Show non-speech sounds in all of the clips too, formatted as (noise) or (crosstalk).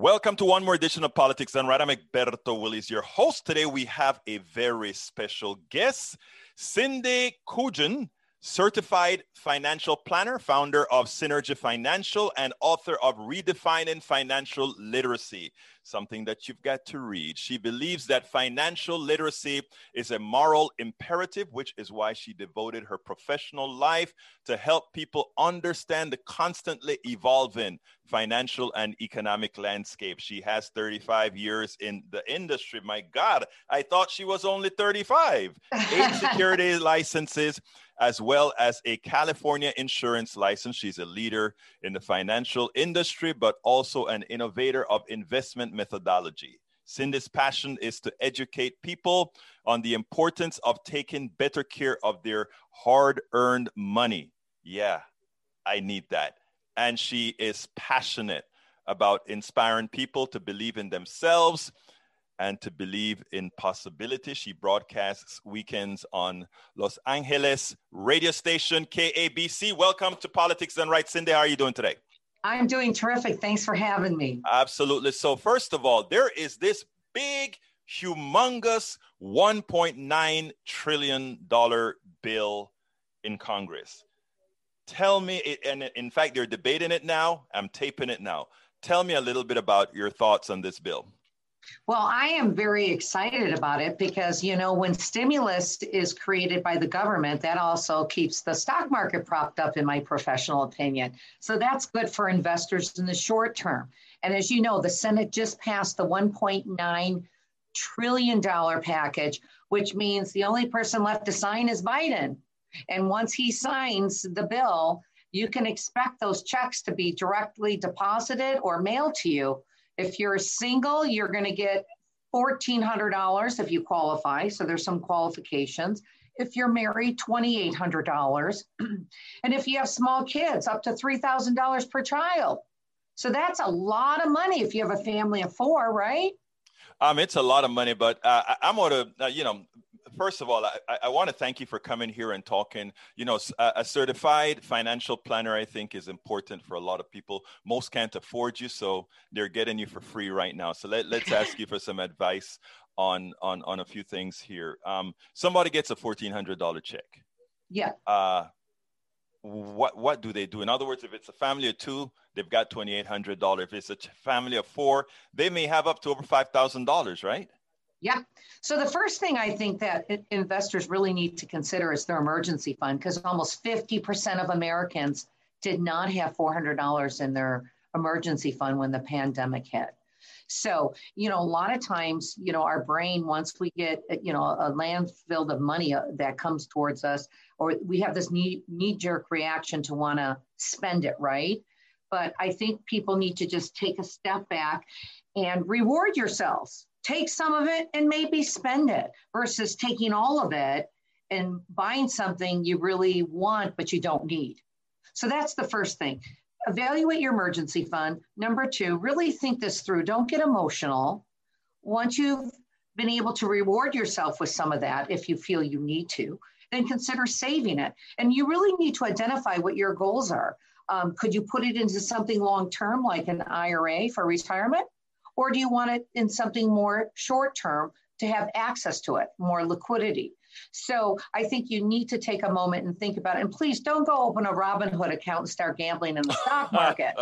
Welcome to one more edition of Politics Done Right. I'm Egberto Willies, your host. Today we have a very special guest, Cindy Couyoumjian, certified financial planner, founder of Synergy Financial, and author of Redefining Financial Literacy, something that you've got to read. She believes that financial literacy is a moral imperative, which is why she devoted her professional life to help people understand the constantly evolving financial and economic landscape. She has 35 years in the industry. My God, I thought she was only 35. Eight (laughs) security licenses, as well as a California insurance license. She's a leader in the financial industry, but also an innovator of investment methodology. Cindy's passion is to educate people on the importance of taking better care of their hard earned money. Yeah, I need that. And she is passionate about inspiring people to believe in themselves and to believe in possibility. She broadcasts weekends on Los Angeles radio station KABC. Welcome to Politics Done Right. Cindy, how are you doing today? I'm doing terrific. Thanks for having me. Absolutely. So, first of all, there is this big, humongous $1.9 trillion bill in Congress. Tell me, and in fact, they're debating it now. I'm taping it now. Tell me a little bit about your thoughts on this bill. Well, I am very excited about it because, you know, when stimulus is created by the government, that also keeps the stock market propped up, in my professional opinion. So that's good for investors in the short term. And as you know, the Senate just passed the $1.9 trillion package, which means the only person left to sign is Biden. And once he signs the bill, you can expect those checks to be directly deposited or mailed to you if you're single, you're going to get $1,400 if you qualify. So there's some qualifications. If you're married, $2,800. (clears throat) and if you have small kids, up to $3,000 per child. So that's a lot of money if you have a family of four, right? Um, it's a lot of money, but uh, I'm going to, uh, you know, first of all, I, I want to thank you for coming here and talking. You know, a, a, certified financial planner, I think, is important for a lot of people. Most can't afford you, so they're getting you for free right now. So let, let's ask you for some advice on on on a few things here. Um, somebody gets a fourteen hundred dollar check. Yeah. Uh, what what do they do? In other words, if it's a family of two, they've got twenty eight hundred dollars. If it's a family of four, they may have up to over five thousand dollars, right? Yeah. So the first thing I think that investors really need to consider is their emergency fund because almost 50% of Americans did not have $400 in their emergency fund when the pandemic hit. So, you know, a lot of times, you know, our brain, once we get, you know, a landfill of money uh, that comes towards us, or we have this knee, knee jerk reaction to want to spend it, right? But I think people need to just take a step back and reward yourselves take some of it and maybe spend it versus taking all of it and buying something you really want but you don't need. So that's the first thing. Evaluate your emergency fund. Number two, really think this through. Don't get emotional. Once you've been able to reward yourself with some of that, if you feel you need to, then consider saving it. And you really need to identify what your goals are. Um, could you put it into something long term like an IRA for retirement? Or do you want it in something more short term to have access to it, more liquidity? So I think you need to take a moment and think about it. And please don't go open a Robinhood account and start gambling in the stock (laughs) market.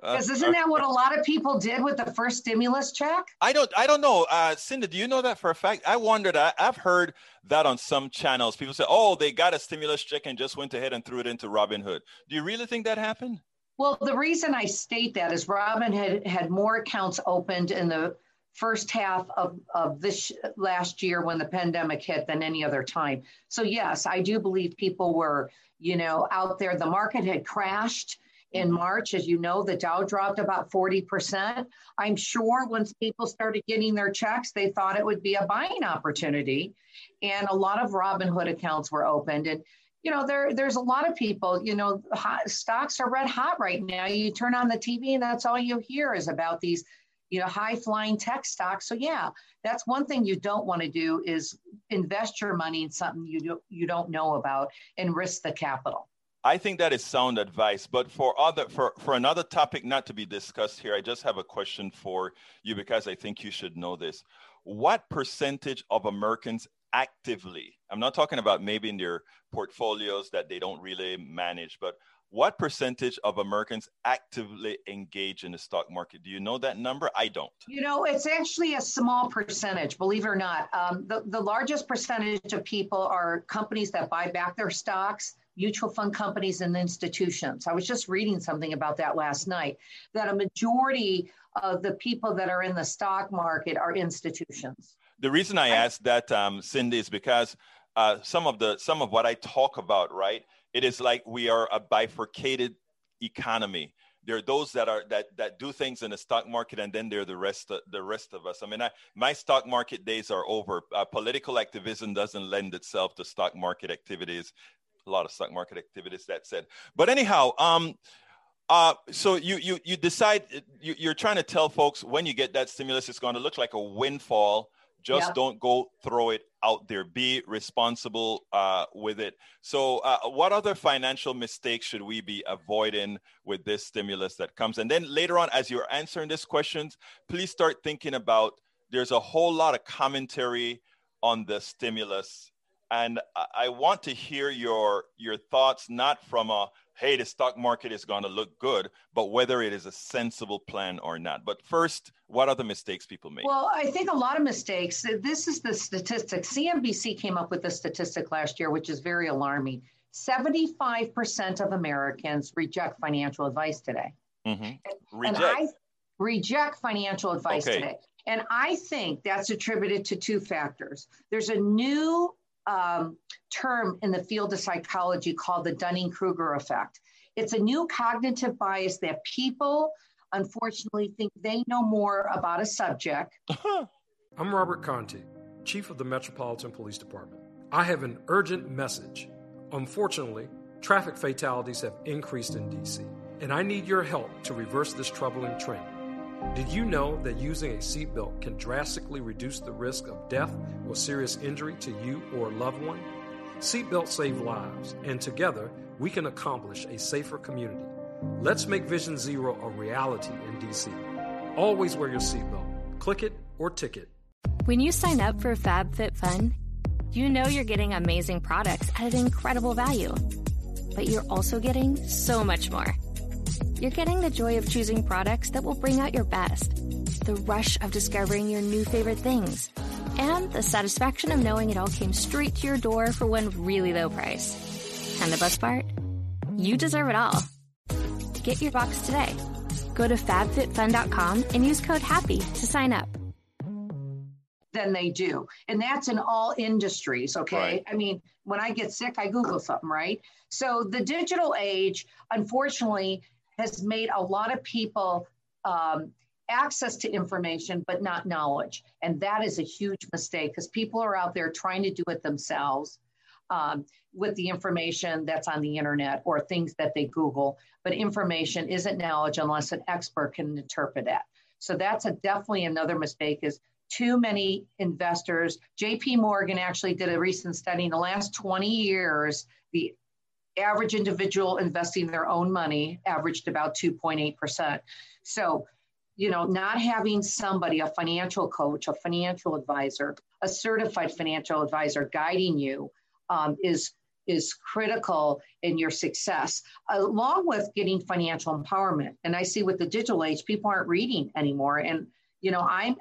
Because isn't that what a lot of people did with the first stimulus check? I don't. I don't know, uh, Cindy. Do you know that for a fact? I wondered. I, I've heard that on some channels. People say, "Oh, they got a stimulus check and just went ahead and threw it into Robinhood." Do you really think that happened? Well, the reason I state that is Robinhood had more accounts opened in the first half of, of this last year when the pandemic hit than any other time. So yes, I do believe people were, you know, out there. The market had crashed in March. As you know, the Dow dropped about 40%. I'm sure once people started getting their checks, they thought it would be a buying opportunity. And a lot of Robinhood accounts were opened. And, you know, there, there's a lot of people, you know, hot, stocks are red hot right now. You turn on the TV and that's all you hear is about these, you know, high flying tech stocks. So yeah, that's one thing you don't want to do is invest your money in something you, do, you don't know about and risk the capital. I think that is sound advice. But for other for, for another topic not to be discussed here, I just have a question for you because I think you should know this. What percentage of Americans actively, I'm not talking about maybe in their portfolios that they don't really manage, but what percentage of Americans actively engage in the stock market? Do you know that number? I don't. You know, it's actually a small percentage, believe it or not. Um, the, the largest percentage of people are companies that buy back their stocks mutual fund companies and institutions. I was just reading something about that last night that a majority of the people that are in the stock market are institutions. The reason I asked that, um, Cindy, is because uh, some of the some of what I talk about, right? It is like we are a bifurcated economy. There are those that are that that do things in the stock market, and then there are the rest of, the rest of us. I mean, I, my stock market days are over. Uh, political activism doesn't lend itself to stock market activities a lot of stock market activities. That said, but anyhow, um, uh, so you you you decide you, you're trying to tell folks when you get that stimulus, it's going to look like a windfall. Just don't go throw it out there. Be responsible uh, with it. So, uh, what other financial mistakes should we be avoiding with this stimulus that comes? And then later on, as you're answering these questions, please start thinking about. There's a whole lot of commentary on the stimulus and I want to hear your your thoughts, not from a hey, the stock market is going to look good, but whether it is a sensible plan or not. But first, what are the mistakes people make? Well, I think a lot of mistakes. This is the statistic. CNBC came up with a statistic last year, which is very alarming. 75% of Americans reject financial advice today. Mm-hmm. Reject. And I reject financial advice okay. today. And I think that's attributed to two factors. There's a new um, term in the field of psychology called the Dunning Kruger effect. It's a new cognitive bias that people unfortunately think they know more about a subject. I'm Robert Contee, Chief of the Metropolitan Police Department. I have an urgent message. Unfortunately, traffic fatalities have increased in DC, and I need your help to reverse this troubling trend. Did you know that using a seatbelt can drastically reduce the risk of death or serious injury to you or a loved one? Seatbelts save lives, and together we can accomplish a safer community. Let's make Vision Zero a reality in DC. Always wear your seatbelt. Click it or ticket. When you sign up for FabFitFun, you know you're getting amazing products at an incredible value. But you're also getting so much more you're getting the joy of choosing products that will bring out your best, the rush of discovering your new favorite things, and the satisfaction of knowing it all came straight to your door for one really low price. And the best part? You deserve it all. Get your box today. Go to fabfitfun.com and use code HAPPY to sign up. Than they do. And that's in all industries, okay? Right. I mean, when I get sick, I Google something, right? So the digital age, unfortunately, has made a lot of people um, access to information, but not knowledge. And that is a huge mistake because people are out there trying to do it themselves um, with the information that's on the internet or things that they Google. But information isn't knowledge unless an expert can interpret it. So that's a definitely another mistake is too many investors. JP Morgan actually did a recent study in the last 20 years, the average individual investing their own money averaged about 2.8%. So, you know, not having somebody, a financial coach, a financial advisor, a certified financial advisor guiding you um, is is critical in your success, along with getting financial empowerment. And I see with the digital age, people aren't reading anymore. And you know, I'm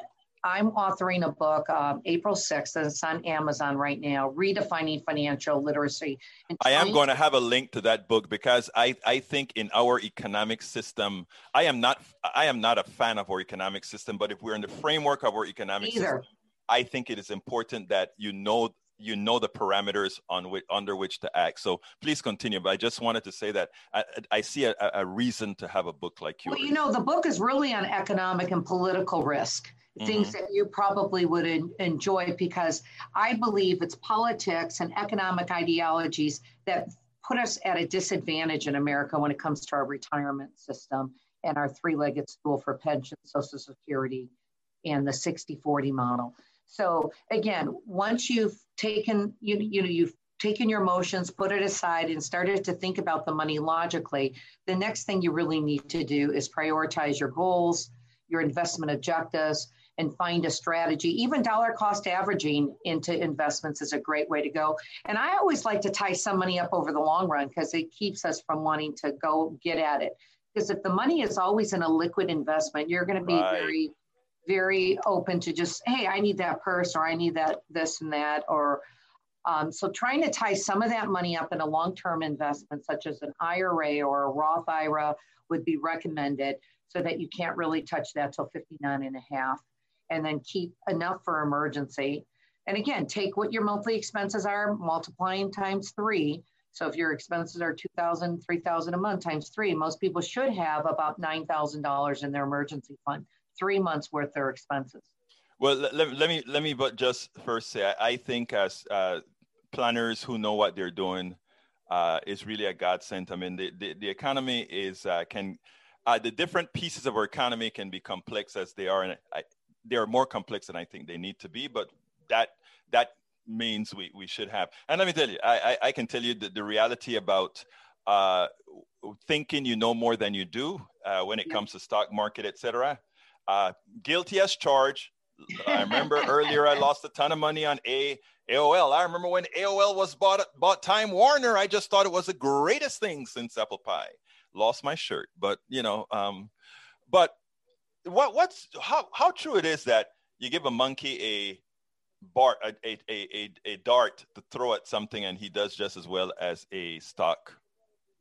I'm authoring a book um, April 6th, and it's on Amazon right now, Redefining Financial Literacy. I am going to have a link to that book because I, I think in our economic system, I am not I am not a fan of our economic system, but if we're in the framework of our economic Either. system, I think it is important that you know you know the parameters on which, under which to act. So please continue. But I just wanted to say that I, I see a, a, reason to have a book like yours. Well, you know, the book is really on economic and political risk, mm-hmm. things that you probably would enjoy because I believe it's politics and economic ideologies that put us at a disadvantage in America when it comes to our retirement system and our three-legged stool for pension, Social Security, and the 60-40 model. So again, once you've taken you you know you've taken your emotions, put it aside, and started to think about the money logically, the next thing you really need to do is prioritize your goals, your investment objectives, and find a strategy. Even dollar cost averaging into investments is a great way to go. And I always like to tie some money up over the long run because it keeps us from wanting to go get at it. Because if the money is always in a liquid investment, you're going to be right. very very open to just, hey, I need that purse or I need that this and that. Or um, so trying to tie some of that money up in a long-term investment, such as an IRA or a Roth IRA, would be recommended so that you can't really touch that till 59 and a half. And then keep enough for emergency. And again, take what your monthly expenses are, multiplying times three. So if your expenses are 2000 3000 a month times three, most people should have about $9,000 in their emergency fund three months worth their expenses. Well, let, let me let me but just first say I, I think as uh, planners who know what they're doing uh, is really a godsend. I mean, the, the, the economy is uh, can uh, the different pieces of our economy can be complex as they are, and I, they are more complex than I think they need to be. But that that means we, we should have. And let me tell you, I, I, I can tell you the, the reality about uh, thinking you know more than you do uh, when it yeah. comes to stock market, et cetera. Uh, guilty as charged. I remember earlier I lost a ton of money on A AOL. I remember when AOL was bought bought Time Warner. I just thought it was the greatest thing since apple pie. Lost my shirt, but you know, um, but what what's how how true it is that you give a monkey a bar a, a, a, a dart to throw at something and he does just as well as a stock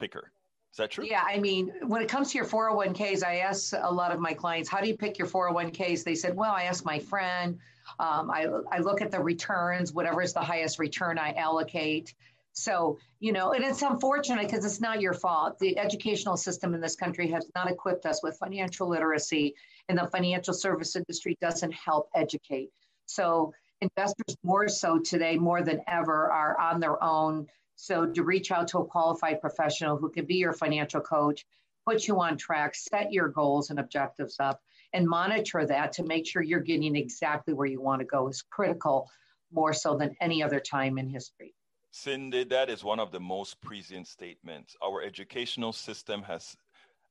picker. Is that true? Yeah, I mean, when it comes to your 401ks, I ask a lot of my clients, how do you pick your 401ks? They said, well, I ask my friend. Um, I, I look at the returns, whatever is the highest return I allocate. So, you know, and it's unfortunate because it's not your fault. The educational system in this country has not equipped us with financial literacy, and the financial service industry doesn't help educate. So, investors more so today, more than ever, are on their own so to reach out to a qualified professional who can be your financial coach, put you on track, set your goals and objectives up, and monitor that to make sure you're getting exactly where you want to go is critical more so than any other time in history. Cindy, that is one of the most prescient statements. Our educational system has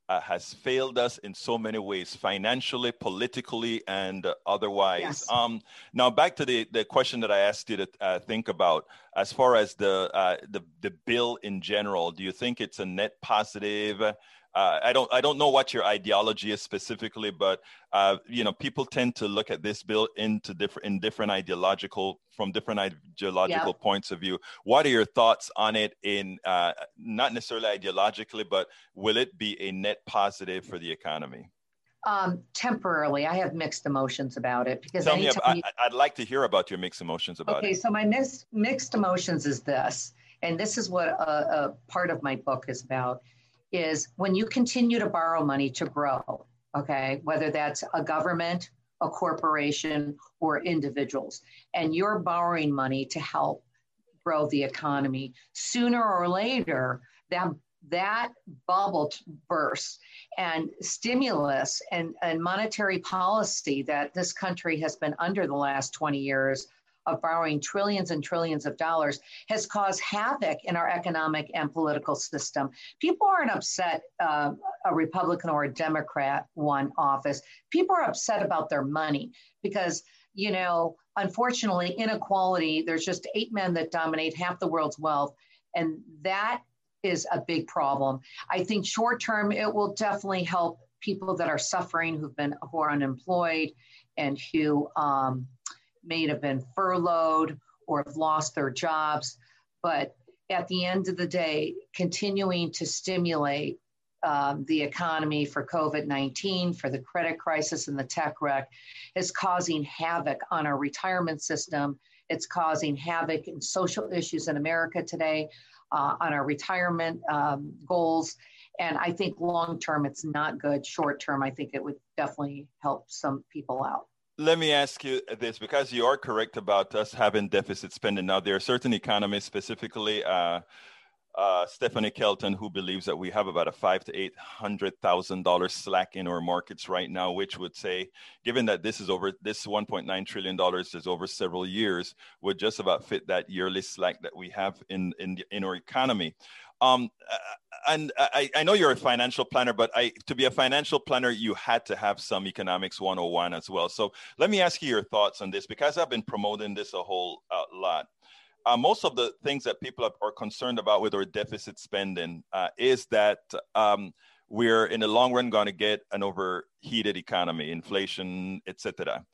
uh, has failed us in so many ways, financially, politically, and uh, otherwise. Yes. Um, now, back to the, the question that I asked you to uh, think about, as far as the, uh, the the bill in general, do you think it's a net positive? Uh, I don't I don't know what your ideology is specifically, but uh, you know people tend to look at this bill into different in different ideological from different ideological yeah. points of view. What are your thoughts on it? In uh, not necessarily ideologically, but will it be a net positive for the economy? Um, temporarily, I have mixed emotions about it because tell me. About, you... I, would like to hear about your mixed emotions about okay, it. Okay, so my mis- mixed emotions is this, and this is what a, a part of my book is about is when you continue to borrow money to grow, okay, whether that's a government, a corporation, or individuals, and you're borrowing money to help grow the economy, sooner or later, that that bubble bursts and stimulus and, and monetary policy that this country has been under the last 20 years of borrowing trillions and trillions of dollars has caused havoc in our economic and political system. People aren't upset uh, a Republican or a Democrat won office. People are upset about their money because, you know, unfortunately, inequality, there's just eight men that dominate half the world's wealth. And that is a big problem. I think short term, it will definitely help people that are suffering, who've been who are unemployed, and who um, may have been furloughed or have lost their jobs. But at the end of the day, continuing to stimulate um, the economy for COVID 19, for the credit crisis and the tech wreck, is causing havoc on our retirement system. It's causing havoc and social issues in America today uh, on our retirement um, goals. And I think long term, it's not good. Short term, I think it would definitely help some people out. Let me ask you this because you are correct about us having deficit spending. Now, there are certain economists, specifically uh, uh, Stephanie Kelton, who believes that we have about a five to eight hundred thousand dollars slack in our markets right now, which would say, given that this is over, this 1.9 trillion dollars is over several years, would just about fit that yearly slack that we have in in, in our economy. Um, and I, I, know you're a financial planner, but I, to be a financial planner, you had to have some economics 101 as well. So let me ask you your thoughts on this because I've been promoting this a whole uh, lot. Uh, most of the things that people are, concerned about with our deficit spending uh, is that um, we're in the long run going to get an overheated economy, inflation, etc.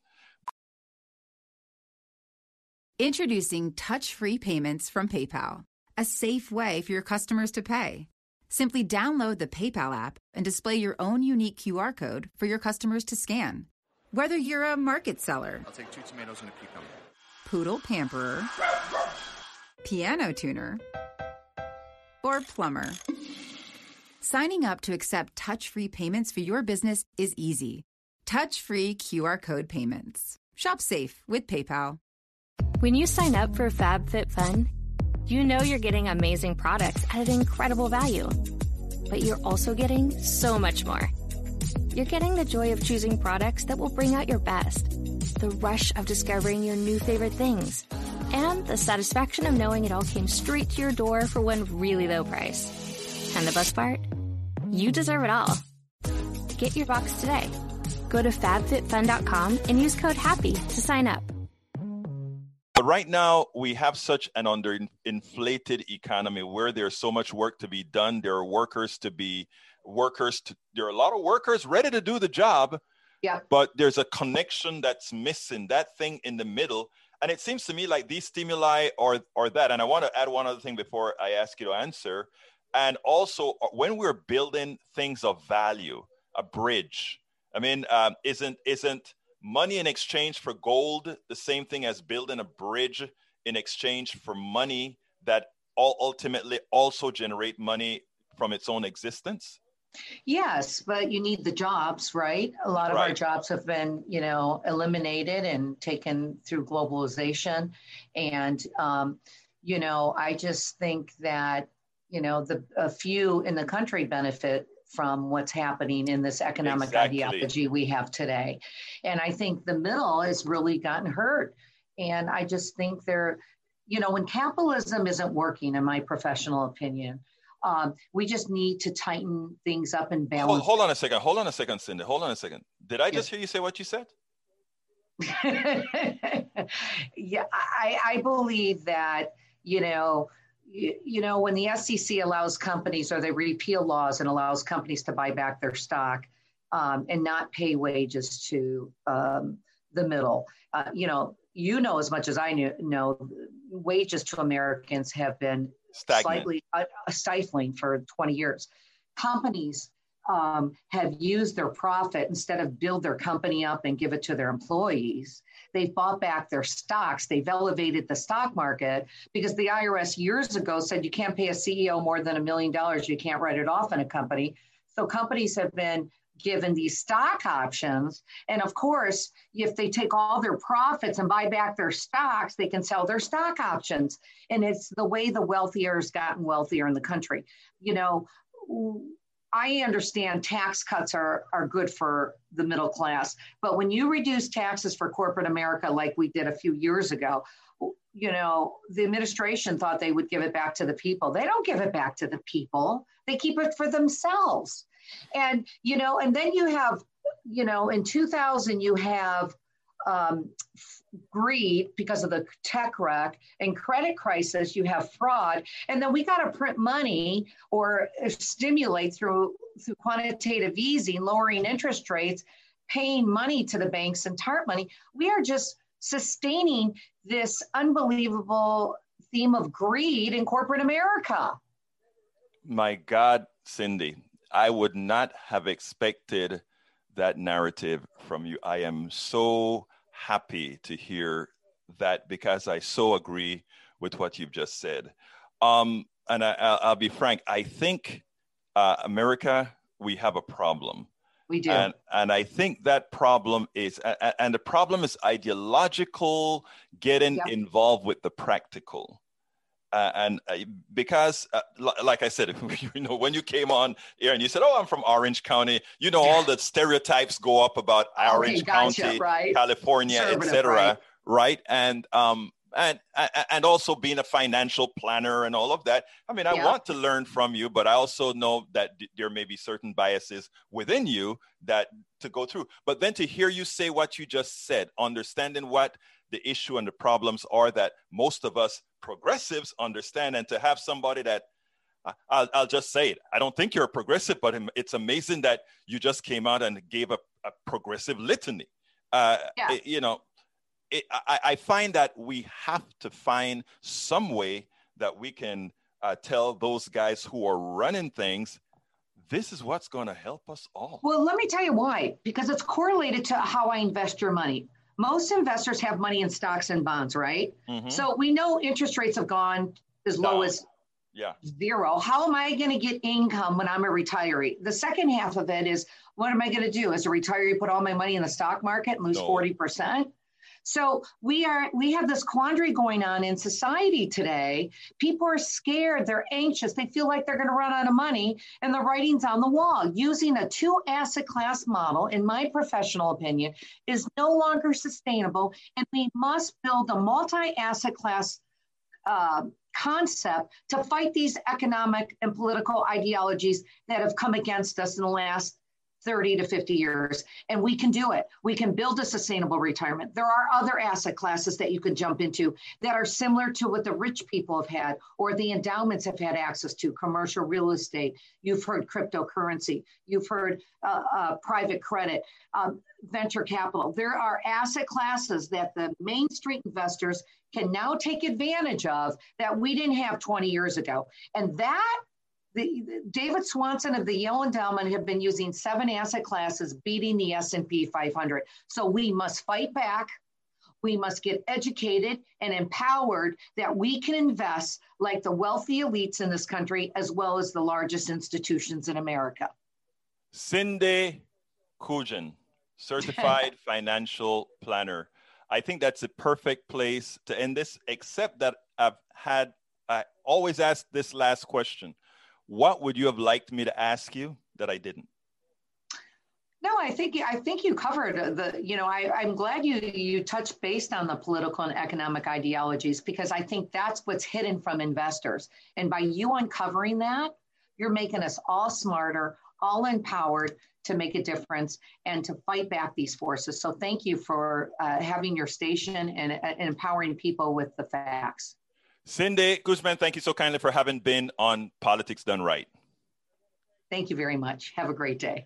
Introducing touch-free payments from PayPal a safe way for your customers to pay. Simply download the PayPal app and display your own unique QR code for your customers to scan. Whether you're a market seller, I'll take two tomatoes and a cucumber, poodle pamperer, piano tuner, or plumber. Signing up to accept touch free payments for your business is easy. Touch free QR code payments. Shop safe with PayPal. When you sign up for FabFitFun, you know you're getting amazing products at an incredible value, but you're also getting so much more. You're getting the joy of choosing products that will bring out your best, the rush of discovering your new favorite things, and the satisfaction of knowing it all came straight to your door for one really low price. And the best part? You deserve it all. Get your box today. Go to fabfitfun.com and use code HAPPY to sign up. But right now, we have such an underinflated economy where there's so much work to be done. There are workers to be workers. To, there are a lot of workers ready to do the job. Yeah. But there's a connection that's missing. That thing in the middle. And it seems to me like these stimuli or or that. And I want to add one other thing before I ask you to answer. And also, uh, when we're building things of value, a bridge. I mean, um, isn't isn't money in exchange for gold the same thing as building a bridge in exchange for money that all ultimately also generate money from its own existence yes but you need the jobs right a lot of right. our jobs have been you know eliminated and taken through globalization and um, you know i just think that you know the a few in the country benefit from what's happening in this economic exactly. ideology we have today. And I think the middle has really gotten hurt. And I just think they're, you know, when capitalism isn't working, in my professional opinion, um, we just need to tighten things up and balance. Hold, hold, on a second. Hold on a second, Cindy. Hold on a second. Did I just hear you say what you said? (laughs) yeah, I, I believe that, you know, you, know, when the SEC allows companies or they repeal laws and allows companies to buy back their stock um, and not pay wages to um, the middle, uh, you know, you know as much as I knew, know, wages to Americans have been. Slightly uh, stifling for 20 years. Companies um, have used their profit instead of build their company up and give it to their employees. They've bought back their stocks. They've elevated the stock market because the IRS years ago said you can't pay a CEO more than a million dollars. You can't write it off in a company. So companies have been given these stock options. And of course, if they take all their profits and buy back their stocks, they can sell their stock options. And it's the way the wealthier has gotten wealthier in the country. You know, I understand tax cuts are, are good for the middle class, but when you reduce taxes for corporate America, like we did a few years ago, you know, the administration thought they would give it back to the people. They don't give it back to the people, they keep it for themselves. And, you know, and then you have, you know, in 2000, you have um, greed because of the tech wreck and credit crisis you have fraud. And then we got to print money or stimulate through through quantitative easing lowering interest rates paying money to the banks and TARP money. We are just sustaining this unbelievable theme of greed in corporate america. My god cindy i would not have expected that narrative from you i am so happy to hear that because I so agree with what you've just said. Um, and I, will be frank, I think uh, America, we have a problem. We do. And, and I think that problem is, and the problem is ideological, getting yep. involved with the practical. Uh, and uh, because, uh, l- like I said, (laughs) you know, when you came on here and you said, "Oh, I'm from Orange County," you know, all the (laughs) stereotypes go up about Orange gotcha, County, right. California, etc. Right. right? And um, and and also being a financial planner and all of that i mean i yeah. want to learn from you but i also know that there may be certain biases within you that to go through but then to hear you say what you just said understanding what the issue and the problems are that most of us progressives understand and to have somebody that I'll, I'll just say it. I don't think you're a progressive, but it's amazing that you just came out and gave a, a progressive litany. Uh, yeah. you know, it, I, I, find that we have to find some way that we can uh, tell those guys who are running things this is what's going to help us all. Well, let me tell you why. Because it's correlated to how I invest your money. Most investors have money in stocks and bonds, right? Mm-hmm. So we know interest rates have gone as Down. low as yeah. zero. How am I going to get income when I'm a retiree? The second half of it is what am I going to do as a retiree? Put all my money in the stock market and lose no. 40%? So we are we have this quandary going on in society today. People are scared, they're anxious, they feel like they're going to run out of money, and the writing's on the wall. Using a two asset class model, in my professional opinion, is no longer sustainable, and we must build a multi asset class. Uh, concept to fight these economic and political ideologies that have come against us in the last 30 to 50 years and we can do it. We can build a sustainable retirement. There are other asset classes that you can jump into that are similar to what the rich people have had or the endowments have had access to commercial real estate. You've heard cryptocurrency. You've heard uh, uh, private credit um, venture capital. There are asset classes that the main street investors can now take advantage of that we didn't have 20 years ago. And that the, David Swensen of the Yale Endowment have been using seven asset classes, beating the S&P 500. So we must fight back. We must get educated and empowered that we can invest like the wealthy elites in this country, as well as the largest institutions in America. Cindy Couyoumjian, certified (laughs) financial planner. I think that's a perfect place to end this, except that I've had, I always ask this last question what would you have liked me to ask you that I didn't? No, I think I think you covered the. You know, I, I'm glad you you touched based on the political and economic ideologies because I think that's what's hidden from investors. And by you uncovering that, you're making us all smarter, all empowered to make a difference and to fight back these forces. So thank you for uh, having your station and, and empowering people with the facts. Cindy Guzman, thank you so kindly for having been on Politics Done Right. Thank you very much. Have a great day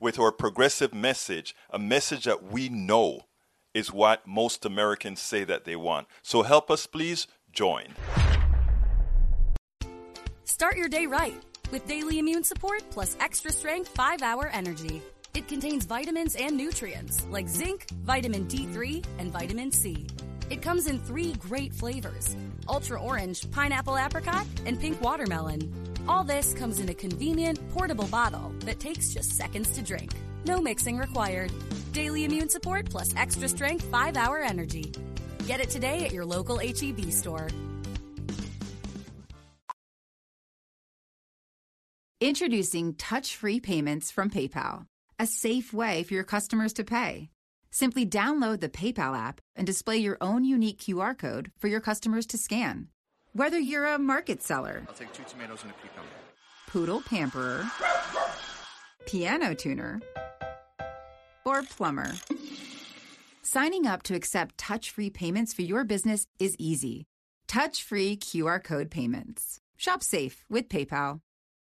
with our progressive message, a message that we know is what most Americans say that they want. So help us, please join. Start your day right with daily immune support plus extra strength 5 hour energy. It contains vitamins and nutrients like zinc, vitamin D3, and vitamin C. It comes in three great flavors ultra orange, pineapple apricot, and pink watermelon. All this comes in a convenient, portable bottle that takes just seconds to drink. No mixing required. Daily immune support plus extra strength 5 hour energy. Get it today at your local HEB store. Introducing touch free payments from PayPal, a safe way for your customers to pay. Simply download the PayPal app and display your own unique QR code for your customers to scan. Whether you're a market seller, I'll take two tomatoes and a cucumber, poodle pamperer, piano tuner, or plumber. Signing up to accept touch free payments for your business is easy. Touch free QR code payments. Shop safe with PayPal.